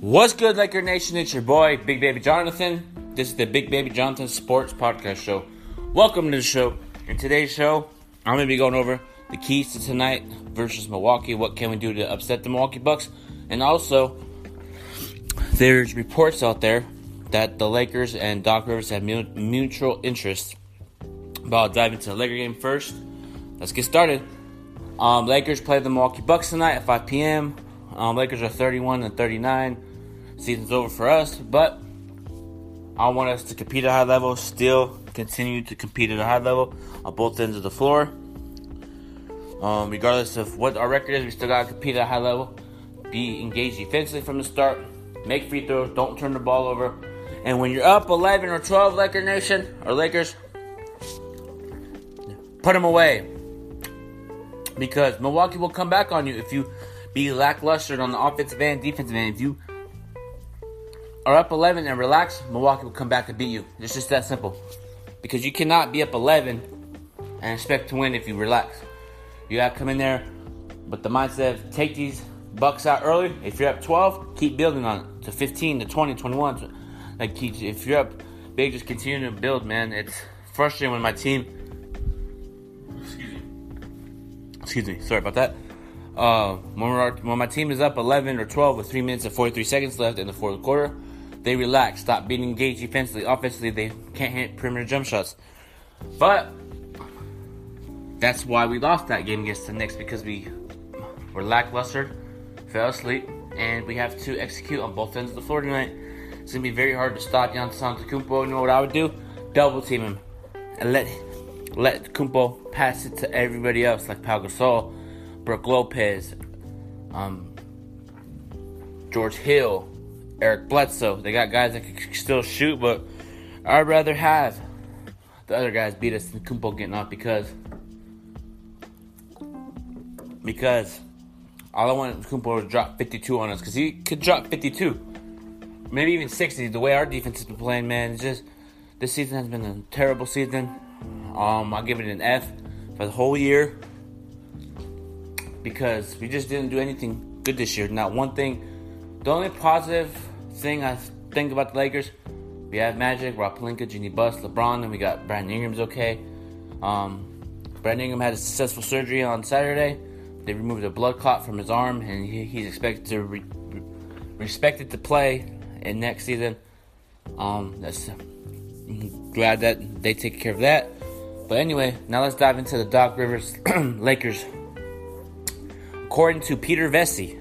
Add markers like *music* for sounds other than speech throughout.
What's good, Laker Nation? It's your boy, Big Baby Jonathan. This is the Big Baby Jonathan Sports Podcast Show. Welcome to the show. In today's show, I'm going to be going over the keys to tonight versus Milwaukee. What can we do to upset the Milwaukee Bucks? And also, there's reports out there that the Lakers and Doc Rivers have mutual interest. But I'll dive into the Laker game first. Let's get started. Um, Lakers play the Milwaukee Bucks tonight at 5 p.m. Um, Lakers are 31 and 39. Season's over for us, but I want us to compete at a high level, still continue to compete at a high level on both ends of the floor. Um, regardless of what our record is, we still gotta compete at a high level. Be engaged defensively from the start. Make free throws. Don't turn the ball over. And when you're up 11 or 12, Laker Nation or Lakers, put them away because Milwaukee will come back on you if you be lackluster on the offensive end, defensive end. If you are up 11 and relax, Milwaukee will come back and beat you. It's just that simple. Because you cannot be up 11 and expect to win if you relax. You got to come in there with the mindset of take these Bucks out early. If you're up 12, keep building on it to 15 to 20, 21. Like if you're up big, just continue to build, man. It's frustrating when my team. Excuse me. Excuse me. Sorry about that. Uh, when, when my team is up 11 or 12 with 3 minutes and 43 seconds left in the fourth quarter, they relax, stop being engaged defensively. Offensively, they can't hit perimeter jump shots. But that's why we lost that game against the Knicks because we were lackluster, fell asleep, and we have to execute on both ends of the floor tonight. It's gonna be very hard to stop Giannis Antetokounmpo. You know what I would do? Double team him and let let Kumpo pass it to everybody else, like Pau Gasol, Brook Lopez, um, George Hill, Eric Bledsoe. They got guys that can still shoot, but I'd rather have the other guys beat us than Kumpo getting off because because all I want Kumpo to drop 52 on us because he could drop 52, maybe even 60. The way our defense has been playing, man, it's just this season has been a terrible season. Um, I'll give it an F for the whole year because we just didn't do anything good this year. Not one thing. The only positive thing I think about the Lakers, we have Magic, Rob Pelinka, Jeanie Buss, LeBron, and we got Brandon Ingram's okay. Um, Brandon Ingram had a successful surgery on Saturday. They removed a blood clot from his arm, and he, he's expected to re, re, expected to play in next season. Um, that's I'm glad that they take care of that. But anyway, now let's dive into the Doc Rivers *clears throat* Lakers. According to Peter Vecsey,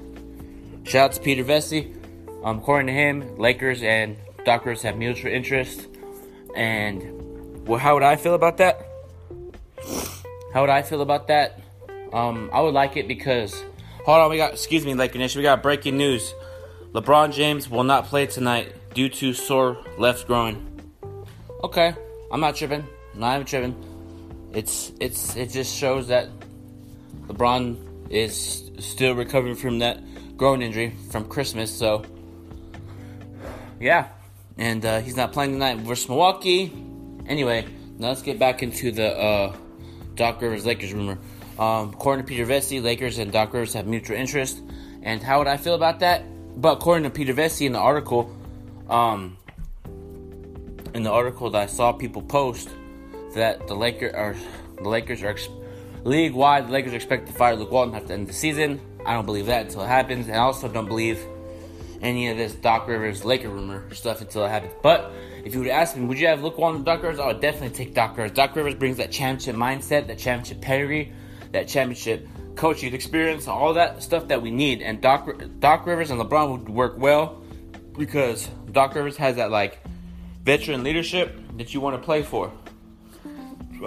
shout out to Peter Vecsey. Um, according to him, Lakers and Doc Rivers have mutual interest. And well, how would I feel about that? How would I feel about that? Um, I would like it because hold on, we got excuse me, Laker Nation, we got breaking news. LeBron James will not play tonight due to sore left groin. Okay, I'm not tripping. I'm not even tripping. It's it's it just shows that LeBron is still recovering from that groin injury from Christmas. So yeah, and uh, he's not playing tonight versus Milwaukee. Anyway, now let's get back into the uh, Doc Rivers Lakers rumor. Um, according to Peter Vecsey, Lakers and Doc Rivers have mutual interest. And how would I feel about that? But according to Peter Vecsey in the article, um, in the article that I saw people post, that the Lakers are the Lakers are league wide. The Lakers expect to fire Luke Walton after the end of the season. I don't believe that until it happens, and I also don't believe any of this Doc Rivers Laker rumor stuff until it happens. But if you would ask me, would you have Luke Walton, Doc Rivers? I would definitely take Doc Rivers. Doc Rivers brings that championship mindset, that championship pedigree that championship coaching experience, all that stuff that we need. And Doc, Doc Rivers and LeBron would work well because Doc Rivers has that like veteran leadership that you want to play for.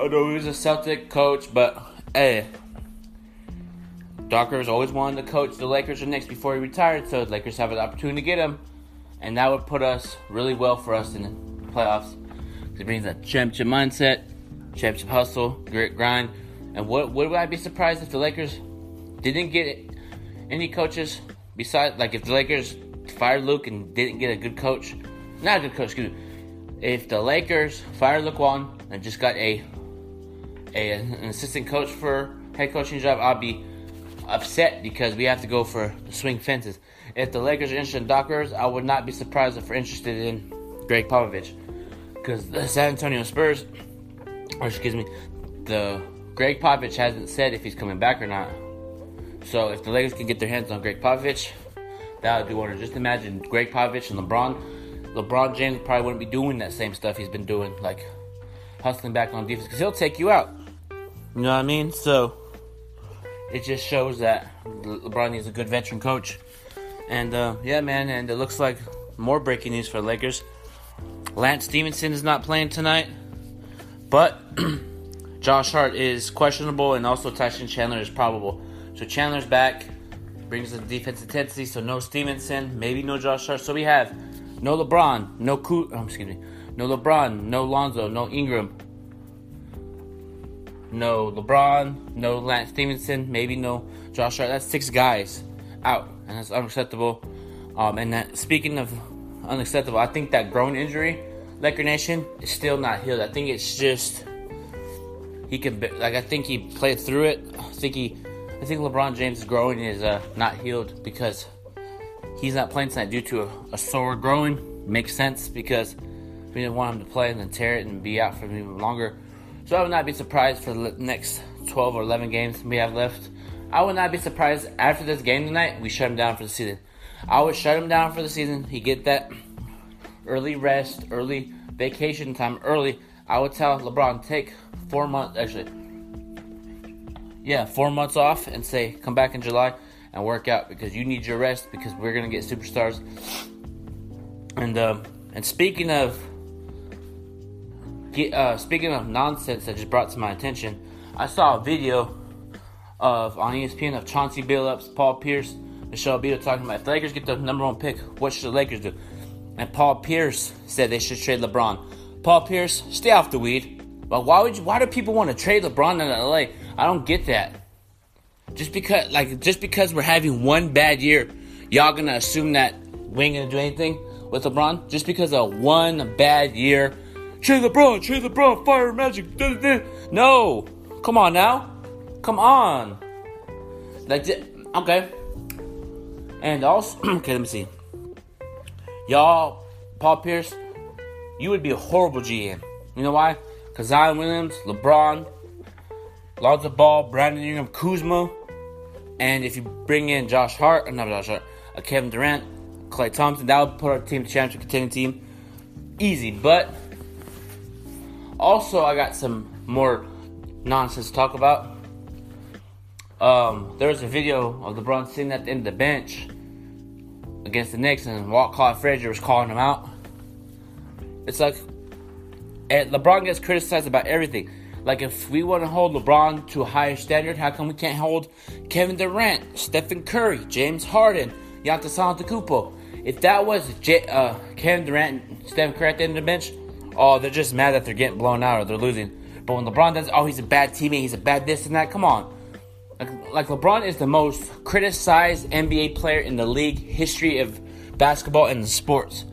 I know he's a Celtic coach, but hey, Doc Rivers always wanted to coach the Lakers the Knicks before he retired, so the Lakers have an opportunity to get him, and that would put us really well for us in the playoffs. It brings that championship mindset, championship hustle, grit, grind. And what would I be surprised if the Lakers didn't get any coaches besides like if the Lakers fired Luke and didn't get a good coach, not a good coach, excuse me. If the Lakers fired Luke Walton and just got a, a an assistant coach for head coaching job, I'd be upset because we have to go for swing fences. If the Lakers are interested in Doc Rivers, I would not be surprised if we're interested in Gregg Popovich. Because the San Antonio Spurs, or excuse me, the Gregg Popovich hasn't said if he's coming back or not. So if the Lakers can get their hands on Gregg Popovich, that would be wonderful. Just imagine Gregg Popovich and LeBron. LeBron James probably wouldn't be doing that same stuff he's been doing, like hustling back on defense, because he'll take you out. You know what I mean? So it just shows that LeBron is a good veteran coach. And uh, yeah, man, and it looks like more breaking news for the Lakers. Lance Stephenson is not playing tonight, but *clears throat* Josh Hart is questionable, and also Tyson Chandler is probable. So Chandler's back, brings the defense intensity. So no Stephenson, maybe no Josh Hart. So we have no LeBron, no Ku, oh, excuse me, no LeBron, no Lonzo, no Ingram, no LeBron, no Lance Stephenson, maybe no Josh Hart. That's six guys out, and that's unacceptable. Um, and that, speaking of unacceptable, I think that groin injury, Laker Nation, is still not healed. I think it's just he can like I think he played through it. I think he, I think LeBron James' groin is uh, not healed because he's not playing tonight due to a, a sore groin. Makes sense because we didn't want him to play and then tear it and be out for even longer. So I would not be surprised for the next 12 or 11 games we have left. I would not be surprised after this game tonight we shut him down for the season. I would shut him down for the season. He get that early rest, early vacation time, early. I would tell LeBron take four months actually. Yeah, four months off and say come back in July and work out because you need your rest because we're gonna get superstars. And um, and speaking of uh, speaking of nonsense that just brought to my attention, I saw a video of on ESPN of Chauncey Billups, Paul Pierce, Michelle Beadle talking about if the Lakers get the number one pick, what should the Lakers do? And Paul Pierce said they should trade LeBron. Paul Pierce, stay off the weed. But why would you, why do people want to trade LeBron in LA? I don't get that. Just because like just because we're having one bad year, y'all gonna assume that we ain't gonna do anything with LeBron? Just because of one bad year, trade LeBron, trade LeBron, fire Magic. No, come on now, come on. Like okay, and also *clears throat* okay, let me see. Y'all, Paul Pierce, you would be a horrible GM. You know why? Because Zion Williams, LeBron, Lonzo Ball, Brandon Ingram, Kuzma, and if you bring in Josh Hart, or not Josh Hart, uh, Kevin Durant, Klay Thompson, that would put our team to championship contending team. Easy, but also I got some more nonsense to talk about. Um, there was a video of LeBron sitting at the end of the bench against the Knicks, and Walt Clyde Frazier was calling him out. It's like LeBron gets criticized about everything. Like if we want to hold LeBron to a higher standard, how come we can't hold Kevin Durant, Stephen Curry, James Harden, Giannis Antetokounmpo? If that was J- uh, Kevin Durant Stephen Curry at the end of the bench, oh, they're just mad that they're getting blown out or they're losing. But when LeBron does, oh, he's a bad teammate, he's a bad this and that. Come on. Like, like LeBron is the most criticized NBA player in the league history of basketball and sports.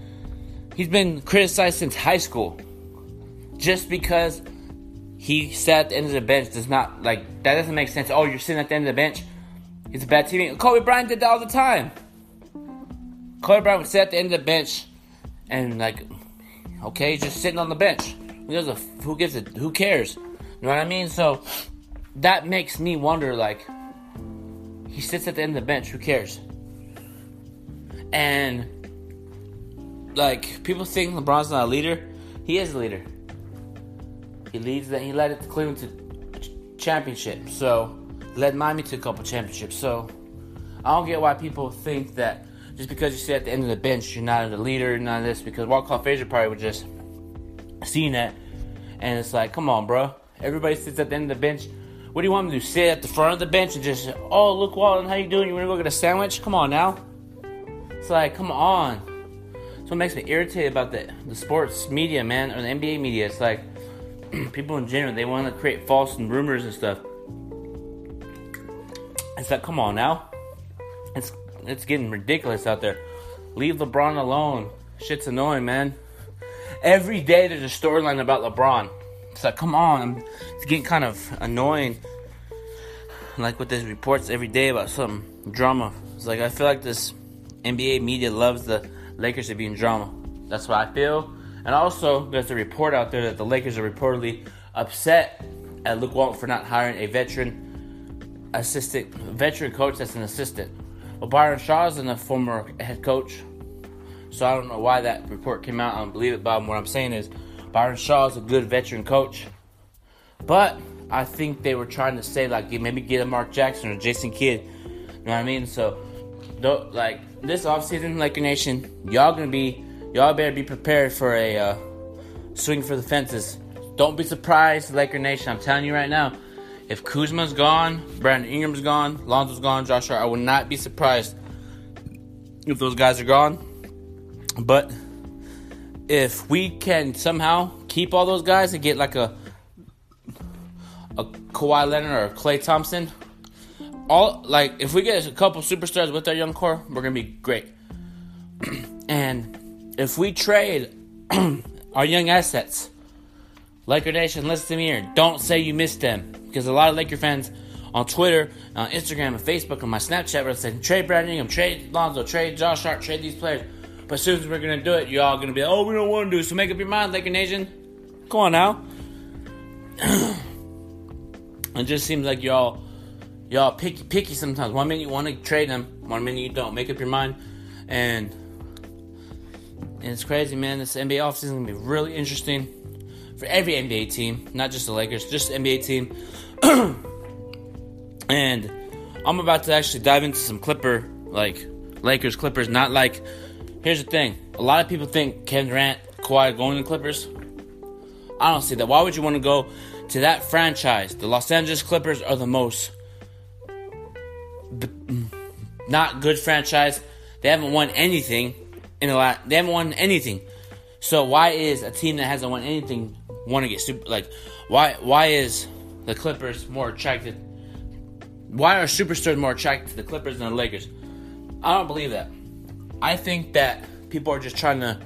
He's been criticized since high school just because he sat at the end of the bench does not like that doesn't make sense. Oh, you're sitting at the end of the bench. He's a bad teammate. Kobe Bryant did that all the time. Kobe Bryant would sit at the end of the bench and like, okay, just sitting on the bench. Who gives a who gives it? Who cares? You know what I mean? So that makes me wonder. Like, he sits at the end of the bench. Who cares? And like people think LeBron's not a leader. He is a leader. He leads that he led it to Cleveland to championship. So led Miami to a couple championships. So I don't get why people think that just because you sit at the end of the bench, you're not a leader, none of this. Because Clyde Frazier probably would just seen that, and it's like, come on, bro. Everybody sits at the end of the bench. What do you want me to do? Sit at the front of the bench and just, oh, look, Walton, how you doing? You want to go get a sandwich? Come on now. It's like, come on. So it makes me irritated about the the sports media, man, or the NBA media. It's like *clears throat* people in general, they want to create false and rumors and stuff. It's like, come on now. It's it's getting ridiculous out there. Leave LeBron alone. Shit's annoying, man. Every day there's a storyline about LeBron. It's like, come on. It's getting kind of annoying. like with these reports every day about some drama. It's like I feel like this NBA media loves the Lakers to be in drama. That's what I feel. And also, there's a report out there that the Lakers are reportedly upset at Luke Walton for not hiring a veteran assistant, veteran coach that's an assistant. Well, Brian Shaw is a former head coach, so I don't know why that report came out. I don't believe it, Bob. What I'm saying is, Brian Shaw is a good veteran coach, but I think they were trying to say like maybe get a Mark Jackson or Jason Kidd. You know what I mean? So, like this offseason, Laker Nation, y'all gonna be y'all better be prepared for a uh, swing for the fences. Don't be surprised, Laker Nation. I'm telling you right now. If Kuzma's gone, Brandon Ingram's gone, Lonzo's gone, Josh Hart, I would not be surprised if those guys are gone. But if we can somehow keep all those guys and get like a a Kawhi Leonard or Klay Thompson, all like if we get a couple superstars with our young core, we're gonna be great. *clears throat* and if we trade *clears throat* our young assets, Laker Nation, listen to me here. Don't say you missed them because a lot of Laker fans on Twitter, on Instagram, and Facebook, and my Snapchat were saying trade Brandon Ingram, trade Lonzo, trade Josh Hart, trade these players. But as soon as we're gonna do it, y'all gonna be like, oh, we don't want to do it. So make up your mind, Laker Nation. Come on now. *clears throat* it just seems like y'all y'all picky picky sometimes. One minute you want to trade them, one minute you don't. Make up your mind, and and it's crazy, man. This NBA offseason is gonna be really interesting for every NBA team, not just the Lakers, just the NBA team. *clears throat* and I'm about to actually dive into some Clipper like Lakers Clippers, not like. Here's the thing: a lot of people think Kevin Durant, Kawhi going to Clippers. I don't see that. Why would you want to go to that franchise? The Los Angeles Clippers are the most mm, not good franchise. They haven't won anything in the last. They haven't won anything. So why is a team that hasn't won anything want to get super? Like, why? Why is the Clippers more attracted? Why are superstars more attracted to the Clippers than the Lakers? I don't believe that. I think that people are just trying to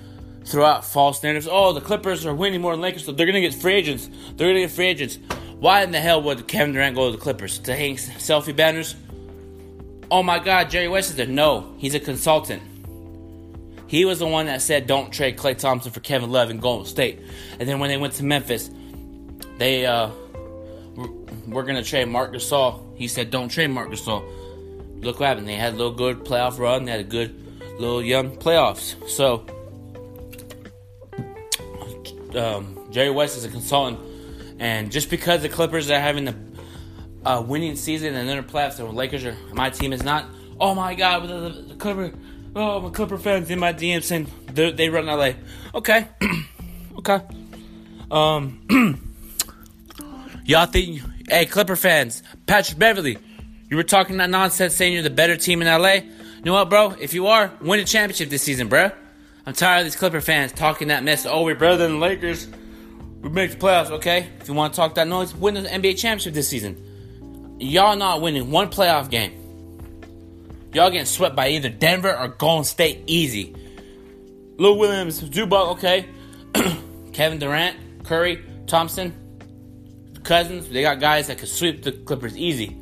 throw out false narratives. Oh, the Clippers are winning more than Lakers, so they're gonna get free agents. They're gonna get free agents. Why in the hell would Kevin Durant go to the Clippers to hang selfie banners? Oh my God, Jerry West is there. No, he's a consultant. He was the one that said don't trade Klay Thompson for Kevin Love in Golden State. And then when they went to Memphis, they uh, were gonna trade Marc Gasol. He said don't trade Marc Gasol. Look what happened. They had a little good playoff run. They had a good little young playoffs. So um, Jerry West is a consultant, and just because the Clippers are having the uh, winning season and then the playoffs, the Lakers are my team is not. Oh my God, the, the, the Clipper, oh my Clipper fans in my DM saying they, run LA. Okay, *clears throat* okay. Um, *clears throat* y'all think? Hey, Clipper fans, Patrick Beverley, you were talking that nonsense saying you're the better team in LA. You know what, bro? If you are, win a championship this season, bro. I'm tired of these Clipper fans talking that mess. Oh, we're better than the Lakers. We make the playoffs, okay? If you want to talk that noise, win the NBA championship this season. Y'all not winning one playoff game. Y'all getting swept by either Denver or Golden State easy. Lou Williams, Zubac, okay. *clears throat* Kevin Durant, Curry, Thompson, Cousins. They got guys that could sweep the Clippers easy.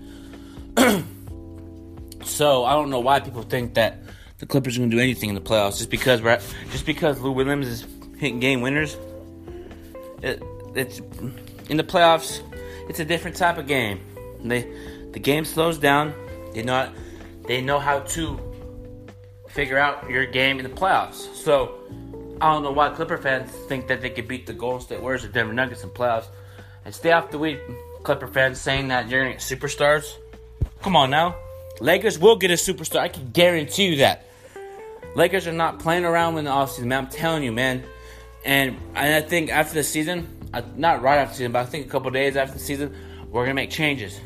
*clears throat* so I don't know why people think that the Clippers are to do anything in the playoffs just because we're just because Lou Williams is hitting game winners. It, it's in the playoffs. It's a different type of game. They the game slows down. They not they know how to figure out your game in the playoffs. So I don't know why Clipper fans think that they could beat the Golden State Warriors or Denver Nuggets in playoffs. And stay off the week, Clipper fans saying that you're gonna get superstars. Come on now. Lakers will get a superstar. I can guarantee you that. Lakers are not playing around in the offseason, man. I'm telling you, man. And, and I think after the season, uh, not right after the season, but I think a couple days after the season, we're going to make changes.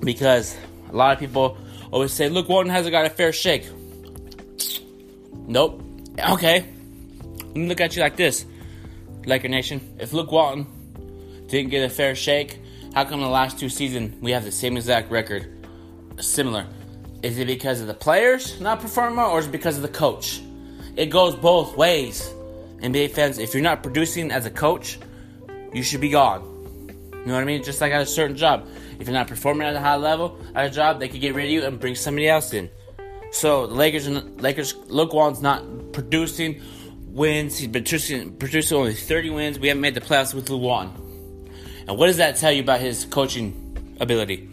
Because a lot of people always say, Luke, Walton hasn't got a fair shake. Nope. Okay. Let me look at you like this, Laker Nation. If Luke Walton didn't get a fair shake, how come the last two seasons we have the same exact record? Similar. Is it because of the players not performing or is it because of the coach? It goes both ways. NBA fans, if you're not producing as a coach, you should be gone. You know what I mean? Just like at a certain job. If you're not performing at a high level at a job, they could get rid of you and bring somebody else in. So the Lakers and Lakers, Luke not producing wins. He's been producing, producing only 30 wins. We haven't made the playoffs with Luke Walton. And what does that tell you about his coaching ability?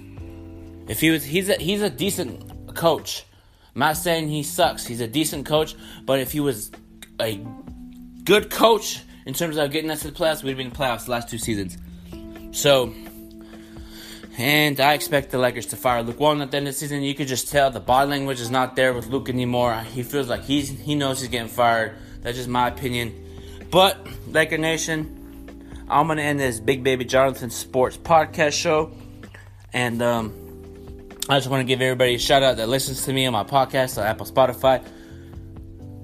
If he was, he's a, he's a decent coach. I'm not saying he sucks. He's a decent coach, but if he was a good coach in terms of getting us to the playoffs, we'd been in the playoffs the last two seasons. So, and I expect the Lakers to fire Luke Walton at the end of the season. You could just tell the body language is not there with Luke anymore. He feels like he's he knows he's getting fired. That's just my opinion. But Laker Nation, I'm gonna end this Big Baby Jonathan Sports Podcast show, and um, I just want to give everybody a shout out that listens to me on my podcast on Apple, Spotify.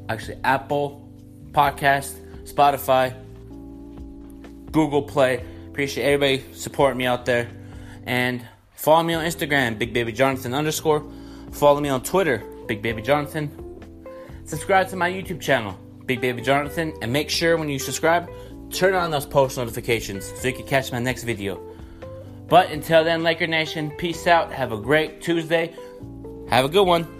Actually, Apple Podcast, Spotify, Google Play. Appreciate everybody supporting me out there. And follow me on Instagram, Big Baby Jonathan underscore. Follow me on Twitter, Big Baby Jonathan. Subscribe to my YouTube channel, Big Baby Jonathan, and make sure when you subscribe, turn on those post notifications so you can catch my next video. But until then, Laker Nation, peace out. Have a great Tuesday. Have a good one.